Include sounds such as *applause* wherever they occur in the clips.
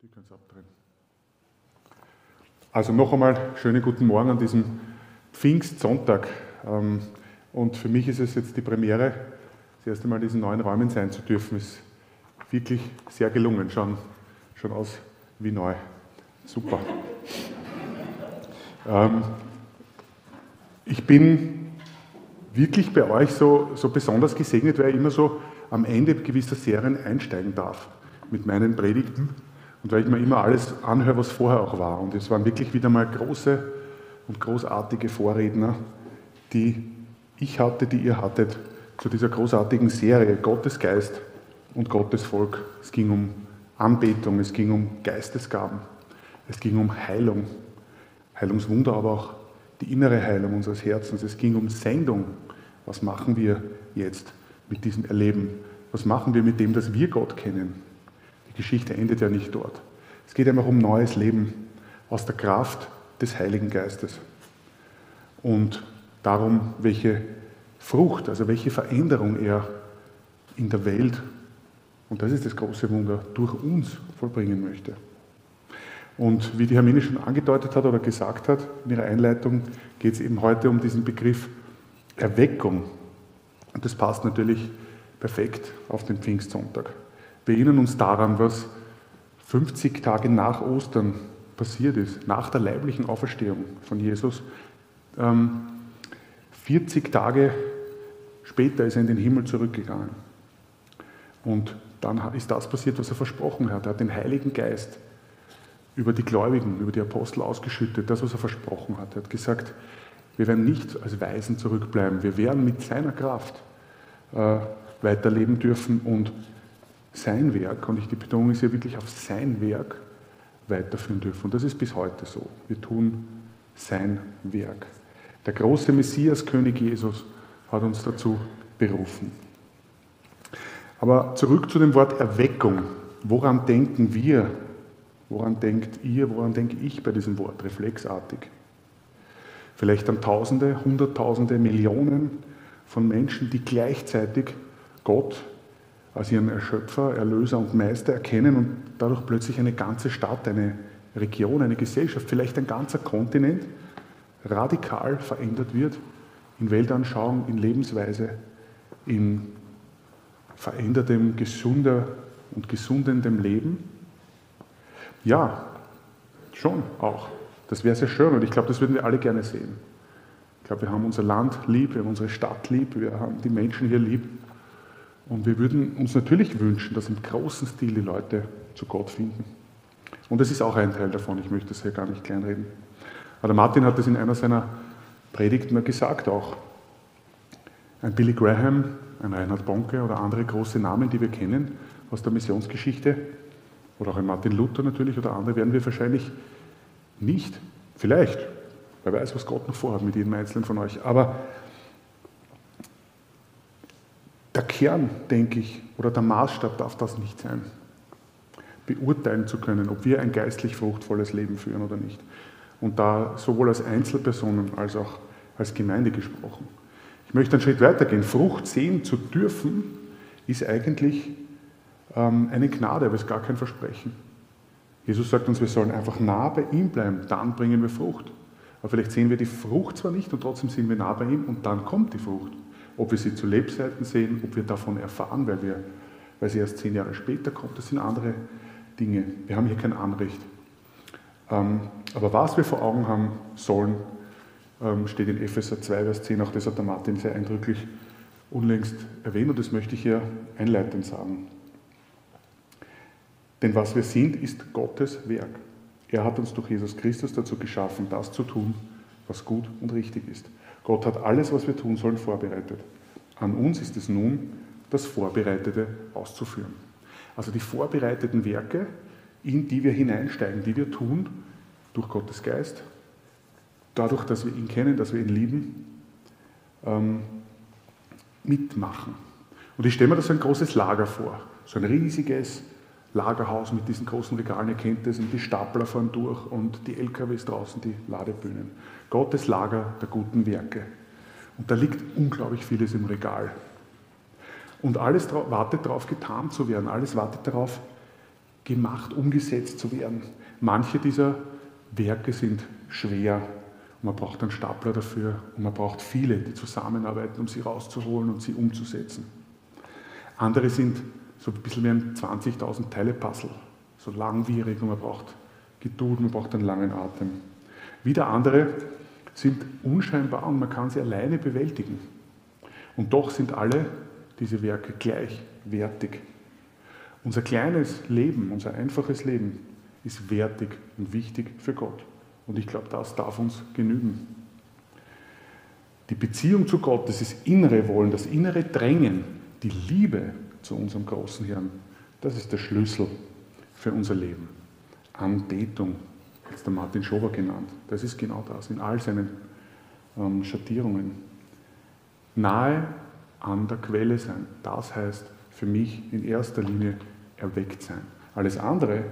Die können es abdrehen. Also noch einmal schönen guten Morgen an diesem Pfingstsonntag. Ähm, und für mich ist es jetzt die Premiere, das erste Mal in diesen neuen Räumen sein zu dürfen. Ist wirklich sehr gelungen, schauen, schauen aus wie neu. Super. *laughs* Ähm, ich bin wirklich bei euch so, so besonders gesegnet, weil ich immer so am Ende gewisser Serien einsteigen darf mit meinen Predigten und weil ich mir immer alles anhöre, was vorher auch war. Und es waren wirklich wieder mal große und großartige Vorredner, die ich hatte, die ihr hattet, zu dieser großartigen Serie Gottes Geist und Gottes Volk. Es ging um Anbetung, es ging um Geistesgaben, es ging um Heilung, Heilungswunder, aber auch die innere Heilung unseres Herzens. Es ging um Sendung. Was machen wir jetzt mit diesem Erleben? Was machen wir mit dem, dass wir Gott kennen? Geschichte endet ja nicht dort. Es geht einfach um neues Leben aus der Kraft des Heiligen Geistes. Und darum, welche Frucht, also welche Veränderung er in der Welt, und das ist das große Wunder, durch uns vollbringen möchte. Und wie die Hermine schon angedeutet hat oder gesagt hat in ihrer Einleitung, geht es eben heute um diesen Begriff Erweckung. Und das passt natürlich perfekt auf den Pfingstsonntag. Wir erinnern uns daran, was 50 Tage nach Ostern passiert ist, nach der leiblichen Auferstehung von Jesus. 40 ähm, Tage später ist er in den Himmel zurückgegangen. Und dann ist das passiert, was er versprochen hat. Er hat den Heiligen Geist über die Gläubigen, über die Apostel ausgeschüttet, das, was er versprochen hat. Er hat gesagt, wir werden nicht als Weisen zurückbleiben, wir werden mit seiner Kraft äh, weiterleben dürfen und sein Werk, und ich, die Betonung ist ja wirklich auf sein Werk, weiterführen dürfen. Und das ist bis heute so. Wir tun sein Werk. Der große Messias, König Jesus, hat uns dazu berufen. Aber zurück zu dem Wort Erweckung. Woran denken wir? Woran denkt ihr? Woran denke ich bei diesem Wort? Reflexartig. Vielleicht an Tausende, Hunderttausende, Millionen von Menschen, die gleichzeitig Gott als ihren Erschöpfer, Erlöser und Meister erkennen und dadurch plötzlich eine ganze Stadt, eine Region, eine Gesellschaft, vielleicht ein ganzer Kontinent radikal verändert wird in Weltanschauung, in Lebensweise, in verändertem, gesunder und gesundendem Leben? Ja, schon auch. Das wäre sehr schön und ich glaube, das würden wir alle gerne sehen. Ich glaube, wir haben unser Land lieb, wir haben unsere Stadt lieb, wir haben die Menschen hier lieb. Und wir würden uns natürlich wünschen, dass im großen Stil die Leute zu Gott finden. Und das ist auch ein Teil davon, ich möchte das hier gar nicht kleinreden. Aber Martin hat das in einer seiner Predigten mal gesagt auch. Ein Billy Graham, ein Reinhard Bonke oder andere große Namen, die wir kennen aus der Missionsgeschichte, oder auch ein Martin Luther natürlich oder andere, werden wir wahrscheinlich nicht, vielleicht, wer weiß, was Gott noch vorhat mit jedem Einzelnen von euch, aber der Kern, denke ich, oder der Maßstab darf das nicht sein. Beurteilen zu können, ob wir ein geistlich fruchtvolles Leben führen oder nicht. Und da sowohl als Einzelpersonen als auch als Gemeinde gesprochen. Ich möchte einen Schritt weitergehen. Frucht sehen zu dürfen, ist eigentlich ähm, eine Gnade, aber es ist gar kein Versprechen. Jesus sagt uns, wir sollen einfach nah bei ihm bleiben, dann bringen wir Frucht. Aber vielleicht sehen wir die Frucht zwar nicht und trotzdem sind wir nah bei ihm und dann kommt die Frucht. Ob wir sie zu Lebzeiten sehen, ob wir davon erfahren, weil, wir, weil sie erst zehn Jahre später kommt, das sind andere Dinge. Wir haben hier kein Anrecht. Ähm, aber was wir vor Augen haben sollen, ähm, steht in Epheser 2, Vers 10, auch das hat der Martin sehr eindrücklich unlängst erwähnt und das möchte ich hier einleitend sagen. Denn was wir sind, ist Gottes Werk. Er hat uns durch Jesus Christus dazu geschaffen, das zu tun, was gut und richtig ist. Gott hat alles, was wir tun sollen, vorbereitet. An uns ist es nun, das Vorbereitete auszuführen. Also die vorbereiteten Werke, in die wir hineinsteigen, die wir tun, durch Gottes Geist, dadurch, dass wir ihn kennen, dass wir ihn lieben, ähm, mitmachen. Und ich stelle mir da so ein großes Lager vor, so ein riesiges Lagerhaus mit diesen großen Regalen, ihr kennt das, und die Stapler fahren durch und die LKWs draußen, die Ladebühnen. Gottes Lager der guten Werke. Und da liegt unglaublich vieles im Regal. Und alles wartet darauf, getan zu werden. Alles wartet darauf, gemacht, umgesetzt zu werden. Manche dieser Werke sind schwer und man braucht einen Stapler dafür und man braucht viele, die zusammenarbeiten, um sie rauszuholen und sie umzusetzen. Andere sind so ein bisschen wie ein 20.000 Teile Puzzle, so langwierig und man braucht Geduld, man braucht einen langen Atem. Wieder andere sind unscheinbar und man kann sie alleine bewältigen. Und doch sind alle diese Werke gleichwertig. Unser kleines Leben, unser einfaches Leben ist wertig und wichtig für Gott. Und ich glaube, das darf uns genügen. Die Beziehung zu Gott, das ist innere Wollen, das innere Drängen, die Liebe zu unserem großen Herrn, das ist der Schlüssel für unser Leben. Anbetung, jetzt der Martin Schober genannt, das ist genau das, in all seinen ähm, Schattierungen. Nahe an der Quelle sein, das heißt für mich in erster Linie erweckt sein. Alles andere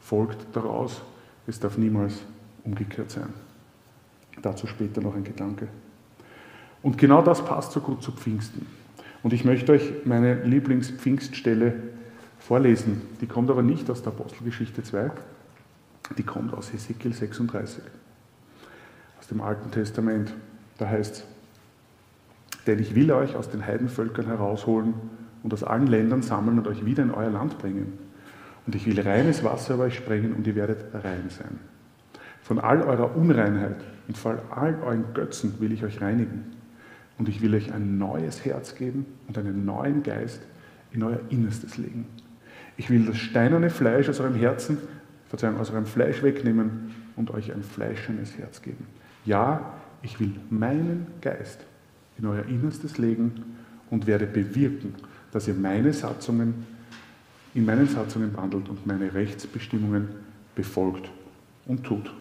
folgt daraus, es darf niemals umgekehrt sein. Dazu später noch ein Gedanke. Und genau das passt so gut zu Pfingsten. Und ich möchte euch meine Lieblingspfingststelle vorlesen. Die kommt aber nicht aus der Apostelgeschichte 2, die kommt aus Hesekiel 36, aus dem Alten Testament. Da heißt es, denn ich will euch aus den Heidenvölkern herausholen und aus allen Ländern sammeln und euch wieder in euer Land bringen. Und ich will reines Wasser über euch sprengen und ihr werdet rein sein. Von all eurer Unreinheit und von all euren Götzen will ich euch reinigen. Und ich will euch ein neues Herz geben und einen neuen Geist in euer Innerstes legen. Ich will das steinerne Fleisch aus eurem Herzen, Verzeihung, aus eurem Fleisch wegnehmen und euch ein fleischernes Herz geben. Ja, ich will meinen Geist in euer Innerstes legen und werde bewirken, dass ihr meine Satzungen, in meinen Satzungen wandelt und meine Rechtsbestimmungen befolgt und tut.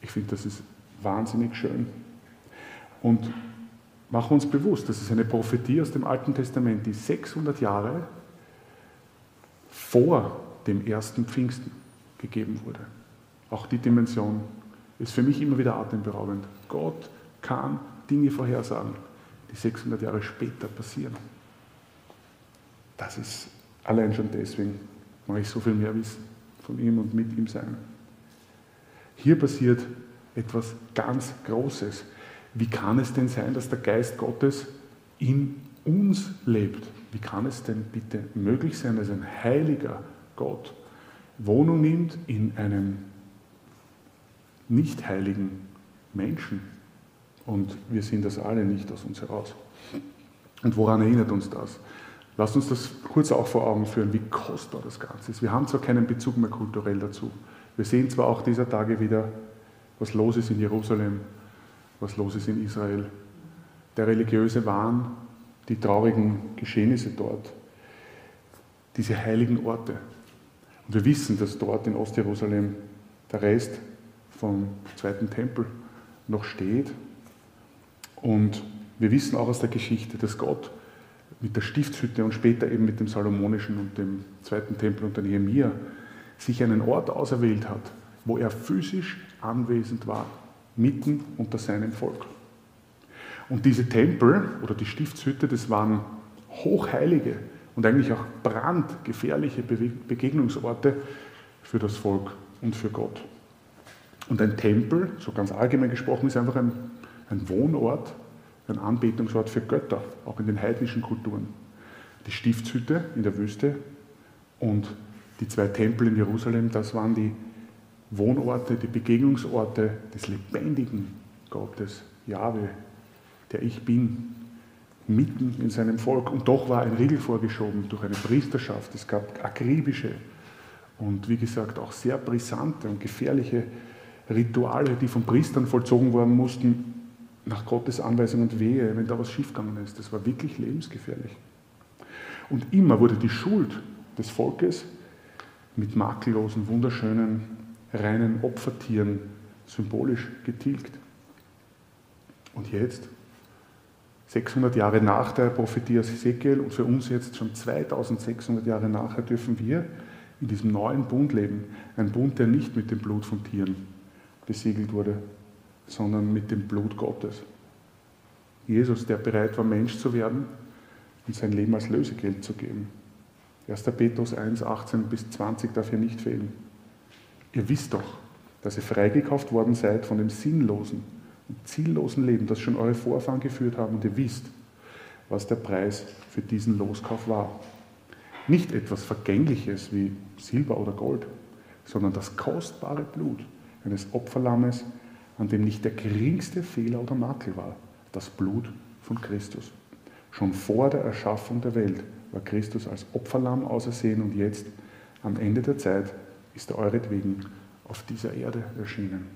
Ich finde, das ist wahnsinnig schön. Und machen uns bewusst, das ist eine Prophetie aus dem Alten Testament, die 600 Jahre vor dem ersten Pfingsten gegeben wurde. Auch die Dimension ist für mich immer wieder atemberaubend. Gott kann Dinge vorhersagen, die 600 Jahre später passieren. Das ist allein schon deswegen, mache ich so viel mehr wissen von ihm und mit ihm sein. Hier passiert etwas ganz Großes. Wie kann es denn sein, dass der Geist Gottes in uns lebt? Wie kann es denn bitte möglich sein, dass ein heiliger Gott Wohnung nimmt in einem nicht heiligen Menschen? Und wir sind das alle nicht aus uns heraus. Und woran erinnert uns das? Lasst uns das kurz auch vor Augen führen, wie kostbar das Ganze ist. Wir haben zwar keinen Bezug mehr kulturell dazu. Wir sehen zwar auch dieser Tage wieder, was los ist in Jerusalem, was los ist in Israel. Der religiöse Wahn, die traurigen Geschehnisse dort, diese heiligen Orte. Und wir wissen, dass dort in Ostjerusalem der Rest vom zweiten Tempel noch steht und wir wissen auch aus der Geschichte, dass Gott mit der Stiftshütte und später eben mit dem Salomonischen und dem zweiten Tempel unter Nehemiah sich einen Ort auserwählt hat, wo er physisch anwesend war, mitten unter seinem Volk. Und diese Tempel oder die Stiftshütte, das waren hochheilige und eigentlich auch brandgefährliche Begegnungsorte für das Volk und für Gott. Und ein Tempel, so ganz allgemein gesprochen, ist einfach ein ein Wohnort, ein Anbetungsort für Götter, auch in den heidnischen Kulturen. Die Stiftshütte in der Wüste und die zwei Tempel in Jerusalem, das waren die Wohnorte, die Begegnungsorte des lebendigen Gottes, Jahwe, der ich bin, mitten in seinem Volk. Und doch war ein Riegel vorgeschoben durch eine Priesterschaft. Es gab akribische und wie gesagt auch sehr brisante und gefährliche Rituale, die von Priestern vollzogen werden mussten, nach Gottes Anweisung und Wehe, wenn da was schiefgegangen ist. Das war wirklich lebensgefährlich. Und immer wurde die Schuld des Volkes mit makellosen, wunderschönen, reinen Opfertieren symbolisch getilgt. Und jetzt, 600 Jahre nach der Prophetie aus Ezekiel und für uns jetzt schon 2600 Jahre nachher, dürfen wir in diesem neuen Bund leben. Ein Bund, der nicht mit dem Blut von Tieren besiegelt wurde, sondern mit dem Blut Gottes. Jesus, der bereit war, Mensch zu werden und sein Leben als Lösegeld zu geben. 1. Petrus 1, 18 bis 20 darf hier nicht fehlen. Ihr wisst doch, dass ihr freigekauft worden seid von dem sinnlosen und ziellosen Leben, das schon eure Vorfahren geführt haben. Und ihr wisst, was der Preis für diesen Loskauf war. Nicht etwas Vergängliches wie Silber oder Gold, sondern das kostbare Blut eines Opferlammes, an dem nicht der geringste Fehler oder Makel war, das Blut von Christus. Schon vor der Erschaffung der Welt war Christus als Opferlamm ausersehen und jetzt, am Ende der Zeit, ist er euretwegen auf dieser Erde erschienen.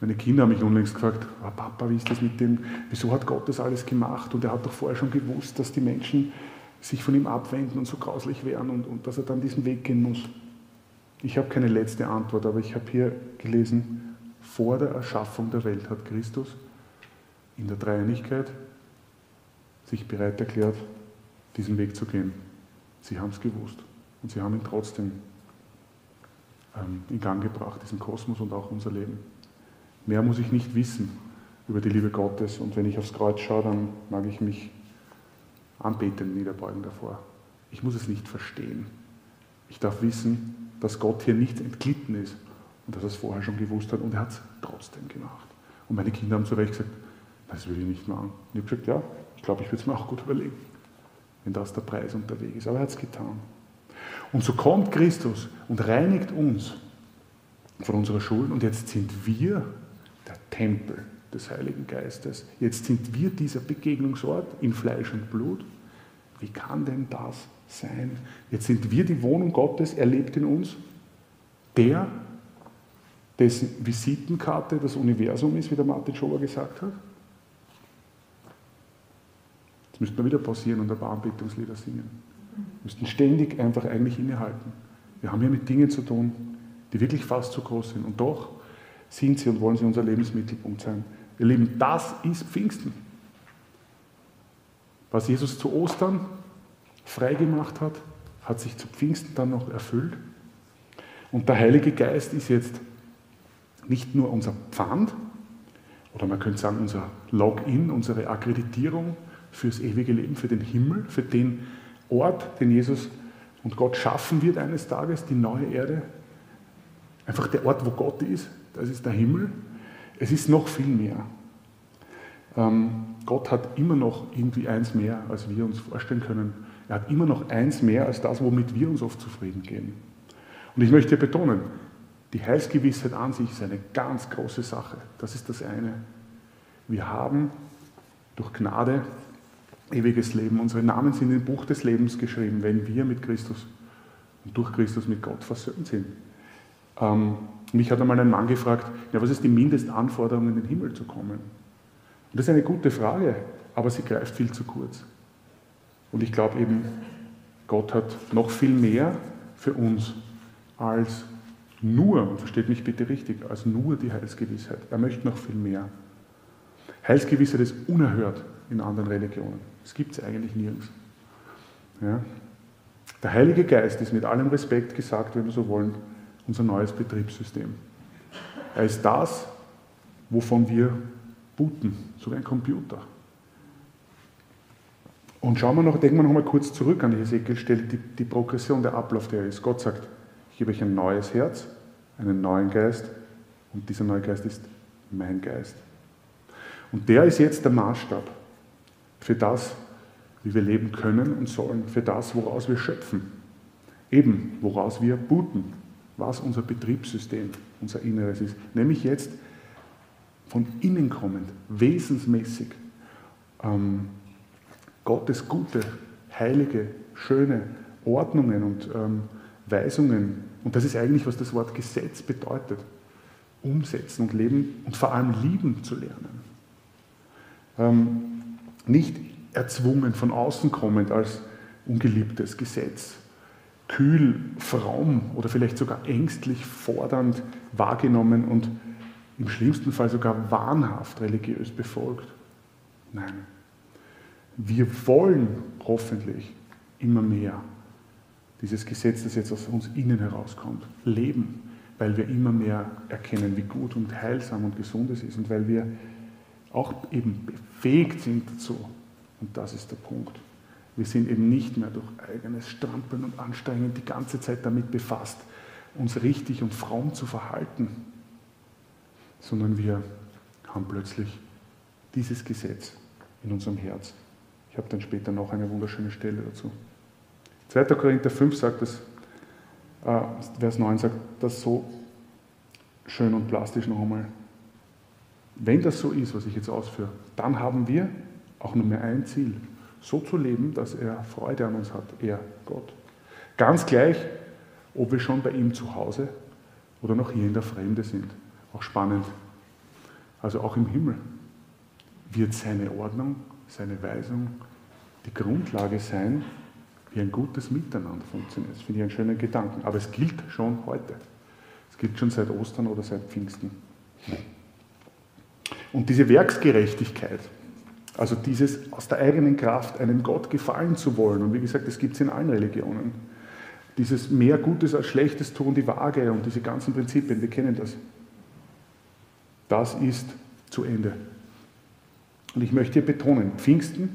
Meine Kinder haben mich unlängst gefragt, oh Papa, wie ist das mit dem, wieso hat Gott das alles gemacht? Und er hat doch vorher schon gewusst, dass die Menschen sich von ihm abwenden und so grauslich wären und, und dass er dann diesen Weg gehen muss. Ich habe keine letzte Antwort, aber ich habe hier gelesen, vor der Erschaffung der Welt hat Christus in der Dreieinigkeit sich bereit erklärt, diesen Weg zu gehen. Sie haben es gewusst und sie haben ihn trotzdem ähm, in Gang gebracht, diesen Kosmos und auch unser Leben. Mehr muss ich nicht wissen über die Liebe Gottes und wenn ich aufs Kreuz schaue, dann mag ich mich anbeten, niederbeugen davor. Ich muss es nicht verstehen. Ich darf wissen, dass Gott hier nicht entglitten ist und dass er es vorher schon gewusst hat und er hat es trotzdem gemacht. Und meine Kinder haben zu Recht gesagt, das will ich nicht machen. Und ich habe gesagt, ja, ich glaube, ich würde es mir auch gut überlegen, wenn das der Preis Weg ist. Aber er hat es getan. Und so kommt Christus und reinigt uns von unserer Schuld und jetzt sind wir Tempel des Heiligen Geistes. Jetzt sind wir dieser Begegnungsort in Fleisch und Blut. Wie kann denn das sein? Jetzt sind wir die Wohnung Gottes, er lebt in uns. Der, dessen Visitenkarte das Universum ist, wie der Martin Schober gesagt hat. Jetzt müssten wir wieder pausieren und ein paar Anbetungslieder singen. Wir müssten ständig einfach eigentlich innehalten. Wir haben hier mit Dingen zu tun, die wirklich fast zu groß sind. Und doch sind sie und wollen sie unser Lebensmittelpunkt sein. Ihr Lieben, das ist Pfingsten. Was Jesus zu Ostern freigemacht hat, hat sich zu Pfingsten dann noch erfüllt. Und der Heilige Geist ist jetzt nicht nur unser Pfand, oder man könnte sagen unser Login, unsere Akkreditierung fürs ewige Leben, für den Himmel, für den Ort, den Jesus und Gott schaffen wird eines Tages, die neue Erde. Einfach der Ort, wo Gott ist, das ist der Himmel. Es ist noch viel mehr. Ähm, Gott hat immer noch irgendwie eins mehr, als wir uns vorstellen können. Er hat immer noch eins mehr als das, womit wir uns oft zufrieden geben. Und ich möchte betonen, die Heilsgewissheit an sich ist eine ganz große Sache. Das ist das eine. Wir haben durch Gnade ewiges Leben. Unsere Namen sind im Buch des Lebens geschrieben, wenn wir mit Christus und durch Christus mit Gott versöhnt sind. Ähm, mich hat einmal ein Mann gefragt, ja, was ist die Mindestanforderung, in den Himmel zu kommen? Und das ist eine gute Frage, aber sie greift viel zu kurz. Und ich glaube eben, Gott hat noch viel mehr für uns als nur, und versteht mich bitte richtig, als nur die Heilsgewissheit. Er möchte noch viel mehr. Heilsgewissheit ist unerhört in anderen Religionen. Das gibt es eigentlich nirgends. Ja? Der Heilige Geist ist mit allem Respekt gesagt, wenn wir so wollen, unser neues Betriebssystem. Er ist das, wovon wir booten, so wie ein Computer. Und schauen wir noch, denken wir noch mal kurz zurück an die Hesekiel-Stelle, die, die Progression, der Ablauf, der ist. Gott sagt, ich gebe euch ein neues Herz, einen neuen Geist und dieser neue Geist ist mein Geist. Und der ist jetzt der Maßstab für das, wie wir leben können und sollen, für das, woraus wir schöpfen. Eben, woraus wir booten, was unser Betriebssystem, unser Inneres ist. Nämlich jetzt von innen kommend, wesensmäßig. Ähm, Gottes gute, heilige, schöne Ordnungen und ähm, Weisungen. Und das ist eigentlich, was das Wort Gesetz bedeutet. Umsetzen und leben und vor allem lieben zu lernen. Ähm, nicht erzwungen, von außen kommend als ungeliebtes Gesetz, kühl, fromm oder vielleicht sogar ängstlich fordernd wahrgenommen und im schlimmsten Fall sogar wahnhaft religiös befolgt. Nein, wir wollen hoffentlich immer mehr dieses Gesetz, das jetzt aus uns innen herauskommt, leben, weil wir immer mehr erkennen, wie gut und heilsam und gesund es ist und weil wir auch eben befähigt sind dazu. Und das ist der Punkt. Wir sind eben nicht mehr durch eigenes Strampeln und Anstrengen die ganze Zeit damit befasst, uns richtig und fromm zu verhalten, sondern wir haben plötzlich dieses Gesetz in unserem Herz. Ich habe dann später noch eine wunderschöne Stelle dazu. 2. Korinther 5 sagt das, äh, Vers 9 sagt das so schön und plastisch noch einmal. Wenn das so ist, was ich jetzt ausführe, dann haben wir auch nur mehr ein Ziel, so zu leben, dass er Freude an uns hat, er, Gott. Ganz gleich, ob wir schon bei ihm zu Hause oder noch hier in der Fremde sind. Auch spannend. Also auch im Himmel wird seine Ordnung, seine Weisung die Grundlage sein, wie ein gutes Miteinander funktioniert. Das finde ich einen schönen Gedanken. Aber es gilt schon heute. Es gilt schon seit Ostern oder seit Pfingsten. Und diese Werksgerechtigkeit, also dieses aus der eigenen Kraft einem Gott gefallen zu wollen, und wie gesagt, das gibt es in allen Religionen, dieses mehr Gutes als Schlechtes tun, die Waage und diese ganzen Prinzipien, wir kennen das. Das ist zu Ende. Und ich möchte hier betonen, Pfingsten,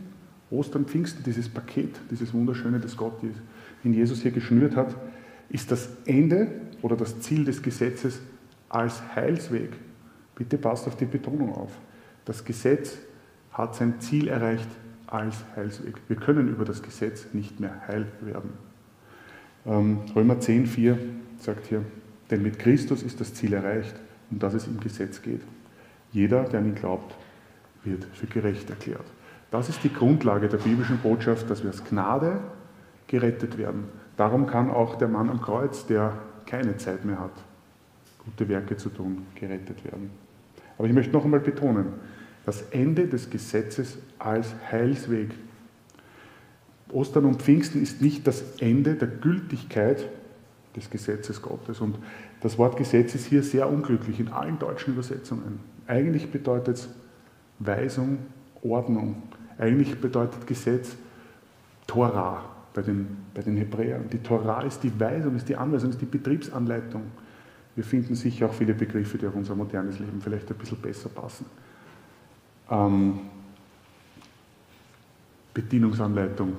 Ostern, Pfingsten, dieses Paket, dieses Wunderschöne, das Gott in Jesus hier geschnürt hat, ist das Ende oder das Ziel des Gesetzes als Heilsweg. Bitte passt auf die Betonung auf. Das Gesetz hat sein Ziel erreicht als Heilsweg. Wir können über das Gesetz nicht mehr heil werden. Ähm, Römer 10, 4 sagt hier, denn mit Christus ist das Ziel erreicht, um das es im Gesetz geht. Jeder, der an ihn glaubt, wird für gerecht erklärt. Das ist die Grundlage der biblischen Botschaft, dass wir aus Gnade gerettet werden. Darum kann auch der Mann am Kreuz, der keine Zeit mehr hat, gute Werke zu tun, gerettet werden. Aber ich möchte noch einmal betonen, das Ende des Gesetzes als Heilsweg. Ostern und Pfingsten ist nicht das Ende der Gültigkeit des Gesetzes Gottes. Und das Wort Gesetz ist hier sehr unglücklich in allen deutschen Übersetzungen. Eigentlich bedeutet es Weisung, Ordnung. Eigentlich bedeutet Gesetz Torah bei den, bei den Hebräern. Die Torah ist die Weisung, ist die Anweisung, ist die Betriebsanleitung. Wir finden sicher auch viele Begriffe, die auf unser modernes Leben vielleicht ein bisschen besser passen. Ähm, Bedienungsanleitung.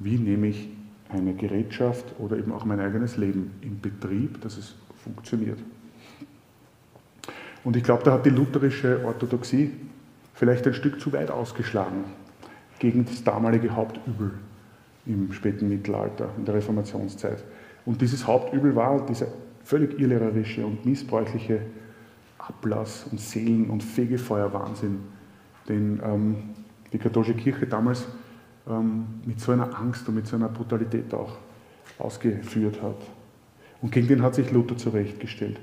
Wie nehme ich eine Gerätschaft oder eben auch mein eigenes Leben in Betrieb, dass es funktioniert? Und ich glaube, da hat die lutherische Orthodoxie vielleicht ein Stück zu weit ausgeschlagen gegen das damalige Hauptübel im späten Mittelalter, in der Reformationszeit. Und dieses Hauptübel war dieser völlig irrlehrerische und missbräuchliche Ablass und Seelen- und Fegefeuerwahnsinn, den ähm, die katholische Kirche damals ähm, mit so einer Angst und mit so einer Brutalität auch ausgeführt hat. Und gegen den hat sich Luther zurechtgestellt.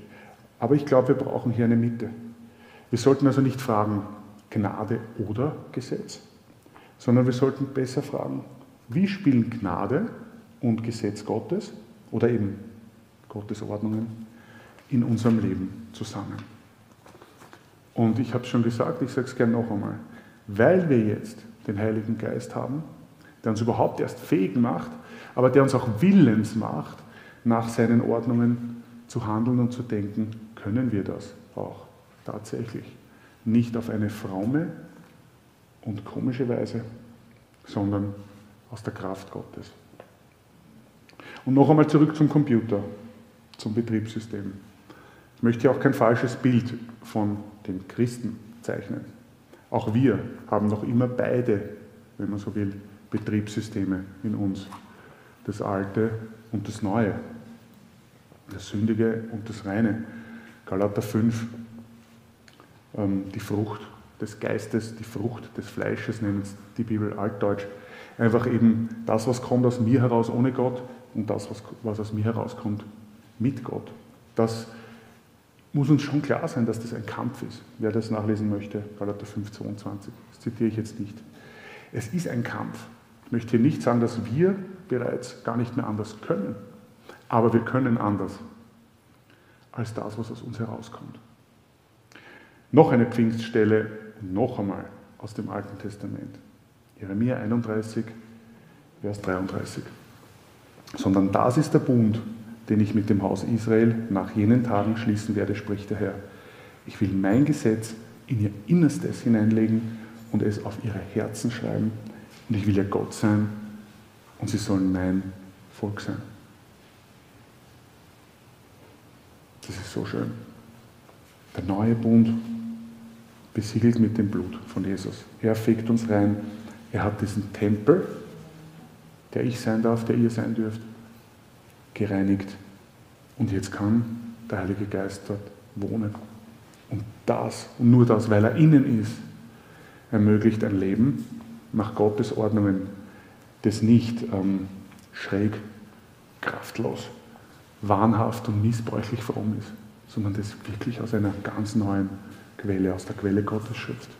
Aber ich glaube, wir brauchen hier eine Mitte. Wir sollten also nicht fragen, Gnade oder Gesetz, sondern wir sollten besser fragen, wie spielen Gnade und Gesetz Gottes oder eben Gottes Ordnungen in unserem Leben zusammen? Und ich habe es schon gesagt, ich sage es gerne noch einmal, weil wir jetzt den Heiligen Geist haben, der uns überhaupt erst fähig macht, aber der uns auch willens macht, nach seinen Ordnungen zu handeln und zu denken, können wir das auch tatsächlich. Nicht auf eine fromme und komische Weise, sondern aus der Kraft Gottes. Und noch einmal zurück zum Computer, zum Betriebssystem. Ich möchte auch kein falsches Bild von den Christen zeichnen. Auch wir haben noch immer beide, wenn man so will, Betriebssysteme in uns. Das Alte und das Neue. Das Sündige und das Reine. Galater 5, ähm, die Frucht des Geistes, die Frucht des Fleisches nennt die Bibel altdeutsch. Einfach eben das, was kommt aus mir heraus ohne Gott und das, was, was aus mir herauskommt mit Gott. Das muss uns schon klar sein, dass das ein Kampf ist. Wer das nachlesen möchte, Galater 5, 22, das zitiere ich jetzt nicht. Es ist ein Kampf. Ich möchte hier nicht sagen, dass wir bereits gar nicht mehr anders können, aber wir können anders als das, was aus uns herauskommt. Noch eine Pfingststelle, noch einmal aus dem Alten Testament. Jeremia 31, Vers 33. Sondern das ist der Bund, den ich mit dem Haus Israel nach jenen Tagen schließen werde, spricht der Herr. Ich will mein Gesetz in ihr Innerstes hineinlegen und es auf ihre Herzen schreiben. Und ich will ihr Gott sein und sie sollen mein Volk sein. Das ist so schön. Der neue Bund besiegelt mit dem Blut von Jesus. Er fegt uns rein. Er hat diesen Tempel, der ich sein darf, der ihr sein dürft, gereinigt. Und jetzt kann der Heilige Geist dort wohnen. Und das, und nur das, weil er innen ist, ermöglicht ein Leben nach Gottes Ordnungen, das nicht ähm, schräg, kraftlos, wahnhaft und missbräuchlich fromm ist, sondern das wirklich aus einer ganz neuen Quelle, aus der Quelle Gottes schöpft.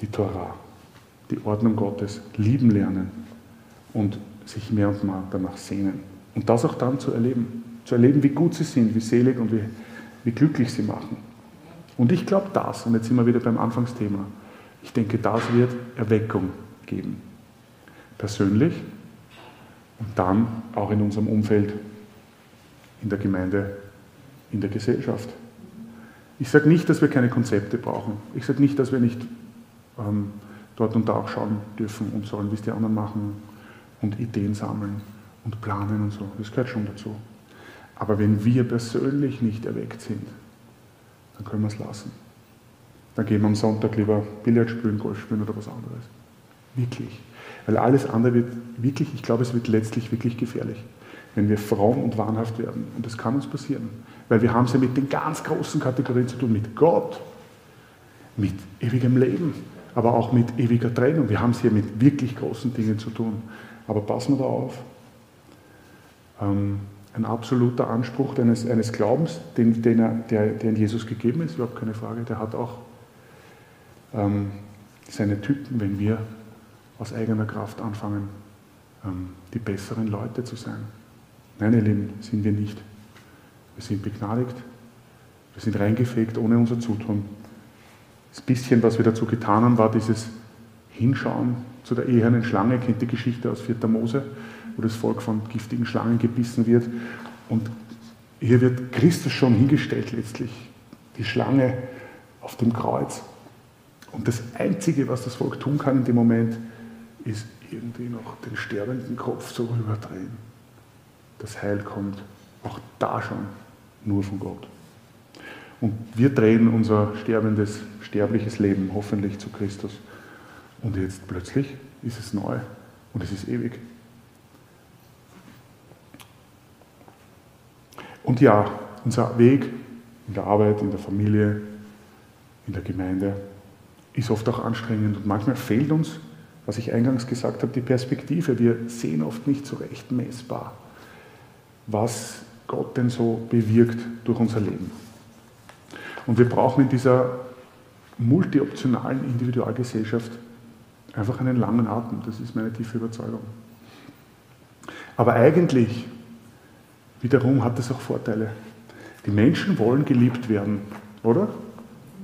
Die Torah, die Ordnung Gottes, lieben lernen und sich mehr und mehr danach sehnen. Und das auch dann zu erleben. Zu erleben, wie gut sie sind, wie selig und wie, wie glücklich sie machen. Und ich glaube das, und jetzt sind wir wieder beim Anfangsthema, ich denke, das wird Erweckung geben. Persönlich und dann auch in unserem Umfeld, in der Gemeinde, in der Gesellschaft. Ich sage nicht, dass wir keine Konzepte brauchen. Ich sage nicht, dass wir nicht ähm, dort und da auch schauen dürfen und sollen, wie es die anderen machen und Ideen sammeln und planen und so. Das gehört schon dazu. Aber wenn wir persönlich nicht erweckt sind, dann können wir es lassen. Dann gehen wir am Sonntag lieber Billard spielen, Golf spielen oder was anderes. Wirklich. Weil alles andere wird wirklich, ich glaube, es wird letztlich wirklich gefährlich, wenn wir fromm und wahnhaft werden. Und das kann uns passieren. Weil wir haben es ja mit den ganz großen Kategorien zu tun, mit Gott, mit ewigem Leben, aber auch mit ewiger Trennung. Wir haben es hier mit wirklich großen Dingen zu tun. Aber passen wir da auf. Ähm, ein absoluter Anspruch eines, eines Glaubens, den, den er, der, in Jesus gegeben ist, überhaupt keine Frage, der hat auch ähm, seine Typen, wenn wir aus eigener Kraft anfangen, ähm, die besseren Leute zu sein. Nein, ihr Lieben, sind wir nicht. Wir sind begnadigt, wir sind reingefegt ohne unser Zutun. Das bisschen, was wir dazu getan haben, war dieses Hinschauen zu der ehernen Schlange. Kennt die Geschichte aus 4. Mose, wo das Volk von giftigen Schlangen gebissen wird. Und hier wird Christus schon hingestellt letztlich. Die Schlange auf dem Kreuz. Und das Einzige, was das Volk tun kann in dem Moment, ist irgendwie noch den sterbenden Kopf so rüberdrehen. Das Heil kommt auch da schon nur von Gott. Und wir drehen unser sterbendes, sterbliches Leben hoffentlich zu Christus. Und jetzt plötzlich ist es neu und es ist ewig. Und ja, unser Weg in der Arbeit, in der Familie, in der Gemeinde ist oft auch anstrengend und manchmal fehlt uns, was ich eingangs gesagt habe, die Perspektive. Wir sehen oft nicht so recht messbar, was Gott denn so bewirkt durch unser Leben. Und wir brauchen in dieser multioptionalen Individualgesellschaft einfach einen langen Atem. Das ist meine tiefe Überzeugung. Aber eigentlich, wiederum, hat es auch Vorteile. Die Menschen wollen geliebt werden, oder?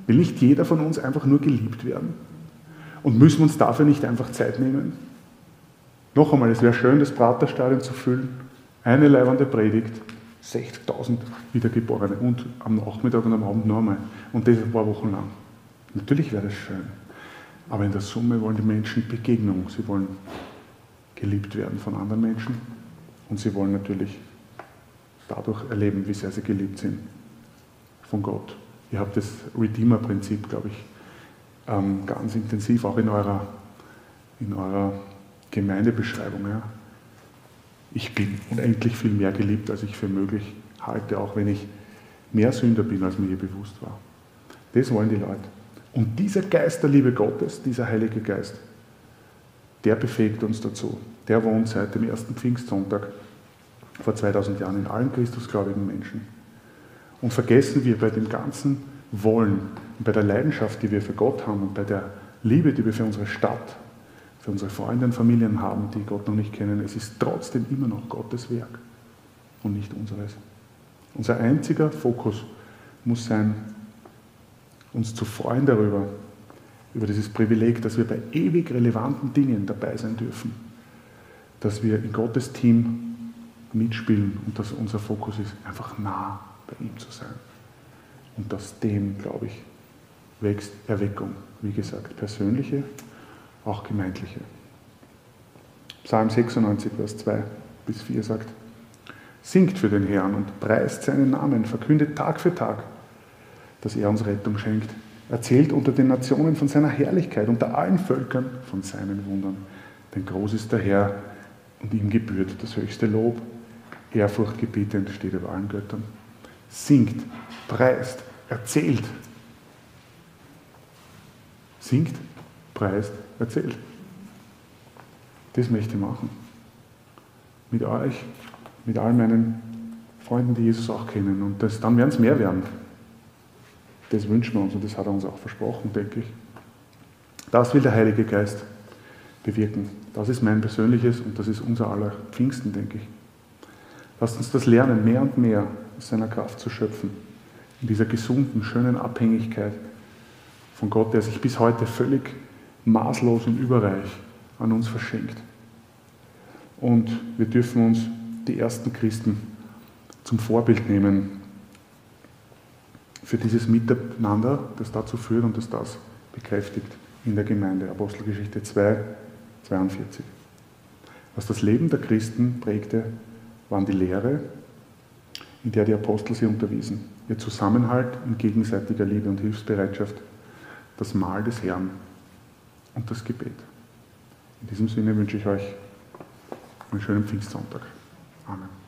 Will nicht jeder von uns einfach nur geliebt werden? Und müssen wir uns dafür nicht einfach Zeit nehmen? Noch einmal, es wäre schön, das Praterstadion zu füllen. Eine leibende Predigt, 60.000 Wiedergeborene und am Nachmittag und am Abend noch einmal. Und das ein paar Wochen lang. Natürlich wäre das schön. Aber in der Summe wollen die Menschen Begegnung. Sie wollen geliebt werden von anderen Menschen. Und sie wollen natürlich dadurch erleben, wie sehr sie geliebt sind von Gott. Ihr habt das Redeemer-Prinzip, glaube ich, ähm, ganz intensiv auch in eurer, in eurer Gemeindebeschreibung. Ja ich bin unendlich viel mehr geliebt, als ich für möglich halte, auch wenn ich mehr Sünder bin, als mir je bewusst war. Das wollen die Leute. Und dieser Geist der Liebe Gottes, dieser Heilige Geist, der befähigt uns dazu. Der wohnt seit dem ersten Pfingstsonntag vor 2000 Jahren in allen Christusgläubigen Menschen. Und vergessen wir bei dem ganzen Wollen und bei der Leidenschaft, die wir für Gott haben und bei der Liebe, die wir für unsere Stadt für unsere Freunde und Familien haben, die Gott noch nicht kennen, es ist trotzdem immer noch Gottes Werk und nicht unseres. Unser einziger Fokus muss sein, uns zu freuen darüber, über dieses Privileg, dass wir bei ewig relevanten Dingen dabei sein dürfen, dass wir in Gottes Team mitspielen und dass unser Fokus ist, einfach nah bei ihm zu sein. Und aus dem, glaube ich, wächst Erweckung. Wie gesagt, persönliche auch gemeindliche. Psalm 96, Vers 2 bis 4 sagt, Singt für den Herrn und preist seinen Namen, verkündet Tag für Tag, dass er uns Rettung schenkt. Erzählt unter den Nationen von seiner Herrlichkeit, unter allen Völkern von seinen Wundern. Denn groß ist der Herr und ihm gebührt das höchste Lob. Ehrfurcht gebietend steht über allen Göttern. Singt, preist, erzählt. Singt, preist, erzählt. Das möchte ich machen. Mit euch, mit all meinen Freunden, die Jesus auch kennen. Und das, dann werden es mehr werden. Das wünschen wir uns und das hat er uns auch versprochen, denke ich. Das will der Heilige Geist bewirken. Das ist mein persönliches und das ist unser aller Pfingsten, denke ich. Lasst uns das lernen, mehr und mehr aus seiner Kraft zu schöpfen. In dieser gesunden, schönen Abhängigkeit von Gott, der sich bis heute völlig maßlos und überreich an uns verschenkt. Und wir dürfen uns die ersten Christen zum Vorbild nehmen für dieses Miteinander, das dazu führt und das das bekräftigt in der Gemeinde. Apostelgeschichte 2, 42. Was das Leben der Christen prägte, waren die Lehre, in der die Apostel sie unterwiesen, ihr Zusammenhalt in gegenseitiger Liebe und Hilfsbereitschaft, das Mahl des Herrn und das Gebet. In diesem Sinne wünsche ich euch einen schönen Pfingstsonntag. Amen.